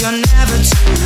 you're never too